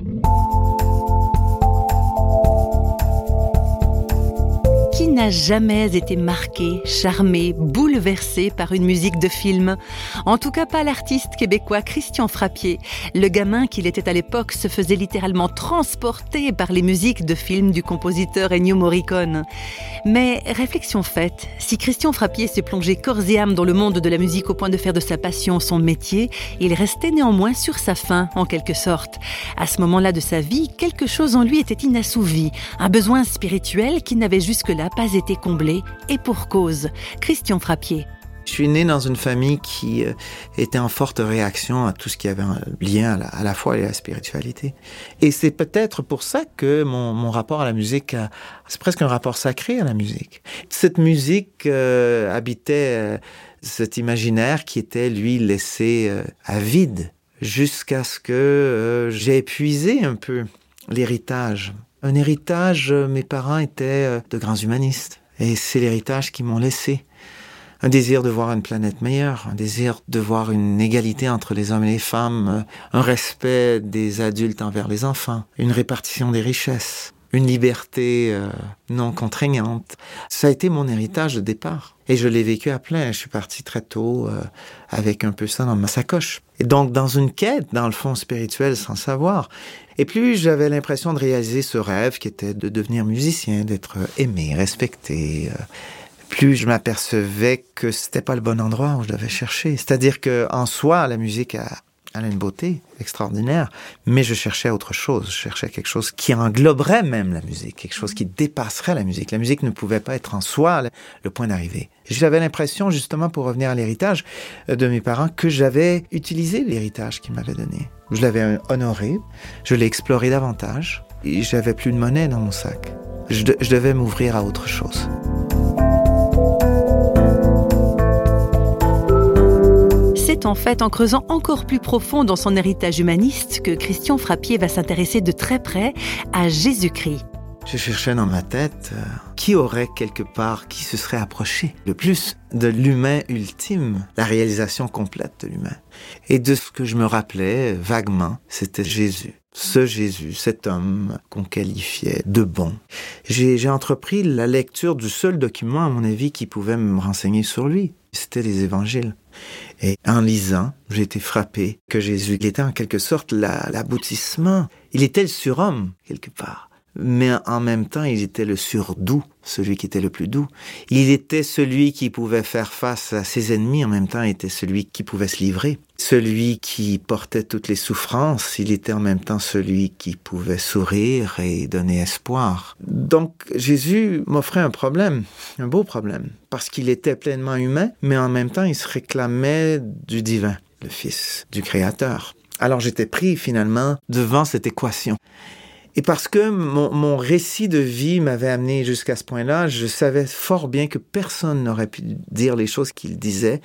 you n'a jamais été marqué, charmé, bouleversé par une musique de film. En tout cas pas l'artiste québécois Christian Frappier. Le gamin qu'il était à l'époque se faisait littéralement transporter par les musiques de films du compositeur Ennio Morricone. Mais réflexion faite, si Christian Frappier s'est plongé corps et âme dans le monde de la musique au point de faire de sa passion son métier, il restait néanmoins sur sa faim, en quelque sorte. À ce moment-là de sa vie, quelque chose en lui était inassouvi, un besoin spirituel qui n'avait jusque-là pas été comblé, et pour cause. Christian Frappier. Je suis né dans une famille qui euh, était en forte réaction à tout ce qui avait un lien à la, foi et à la spiritualité. Et c'est peut-être pour ça que mon, rapport à la musique, c'est presque un rapport sacré à la musique. Cette musique euh, habitait euh, cet imaginaire qui était, lui, laissé à vide jusqu'à ce que j'ai épuisé un peu l'héritage un héritage, euh, mes parents étaient euh, de grands humanistes. Et c'est l'héritage qu'ils m'ont laissé. Un désir de voir une planète meilleure, un désir de voir une égalité entre les hommes et les femmes, euh, un respect des adultes envers les enfants, une répartition des richesses, une liberté non contraignante. Ça a été mon héritage de départ. Et je l'ai vécu à plein. Je suis parti très tôt avec un peu ça dans ma sacoche. Et donc, dans une quête, dans le fond spirituel, sans savoir. Et plus j'avais l'impression de réaliser ce rêve qui était de devenir musicien, d'être aimé, respecté, euh, plus je m'apercevais que c'était pas le bon endroit où je devais chercher. C'est-à-dire que en soi, la musique a, a une beauté extraordinaire, mais je cherchais autre chose. Je cherchais quelque chose qui engloberait même la musique, quelque chose qui dépasserait la musique. La musique ne pouvait pas être en soi le point d'arrivée. J'avais l'impression, justement, pour revenir à l'héritage euh, de mes parents, que j'avais utilisé l'héritage qu'ils m'avaient donné. Je l'avais honoré, je l'ai exploré davantage, et j'avais plus de monnaie dans mon sac. Je, je devais m'ouvrir à autre chose. C'est en fait en creusant encore plus profond dans son héritage humaniste que Christian Frappier va s'intéresser de très près à Jésus-Christ. Je cherchais dans ma tête euh, qui aurait quelque part, qui se serait approché le plus de l'humain ultime, la réalisation complète de l'humain. Et de ce que je me rappelais vaguement, c'était Jésus. Ce Jésus, cet homme qu'on qualifiait de bon. J'ai entrepris la lecture du seul document, à mon avis, qui pouvait me renseigner sur lui. C'était les évangiles. Et en lisant, j'ai été frappé que Jésus était en quelque sorte l'aboutissement. Il était le surhomme, quelque part? Mais en même temps, il était le surdoux, celui qui était le plus doux. Il était celui qui pouvait faire face à ses ennemis, en même temps, il était celui qui pouvait se livrer. Celui qui portait toutes les souffrances, il était en même temps celui qui pouvait sourire et donner espoir. Donc, Jésus m'offrait un problème, un beau problème, parce qu'il était pleinement humain, mais en même temps, il se réclamait du divin, le Fils du Créateur. Alors j'étais pris finalement devant cette équation. Et parce que mon, récit de vie m'avait amené jusqu'à ce point-là, je savais fort bien que personne n'aurait pu dire les choses qu'il disait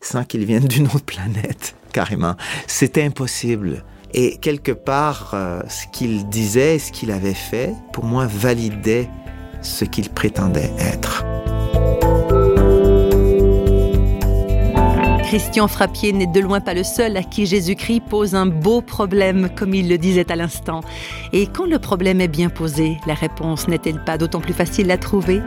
sans qu'il vienne d'une autre planète, carrément. C'était impossible. Et quelque part, euh, ce qu'il disait, ce qu'il avait fait, pour moi, validait ce qu'il prétendait être. Christian Frappier n'est de loin pas le seul à qui Jésus-Christ pose un beau problème, comme il le disait à l'instant. Et quand le problème est bien posé, la réponse n'est-elle pas d'autant plus facile à trouver?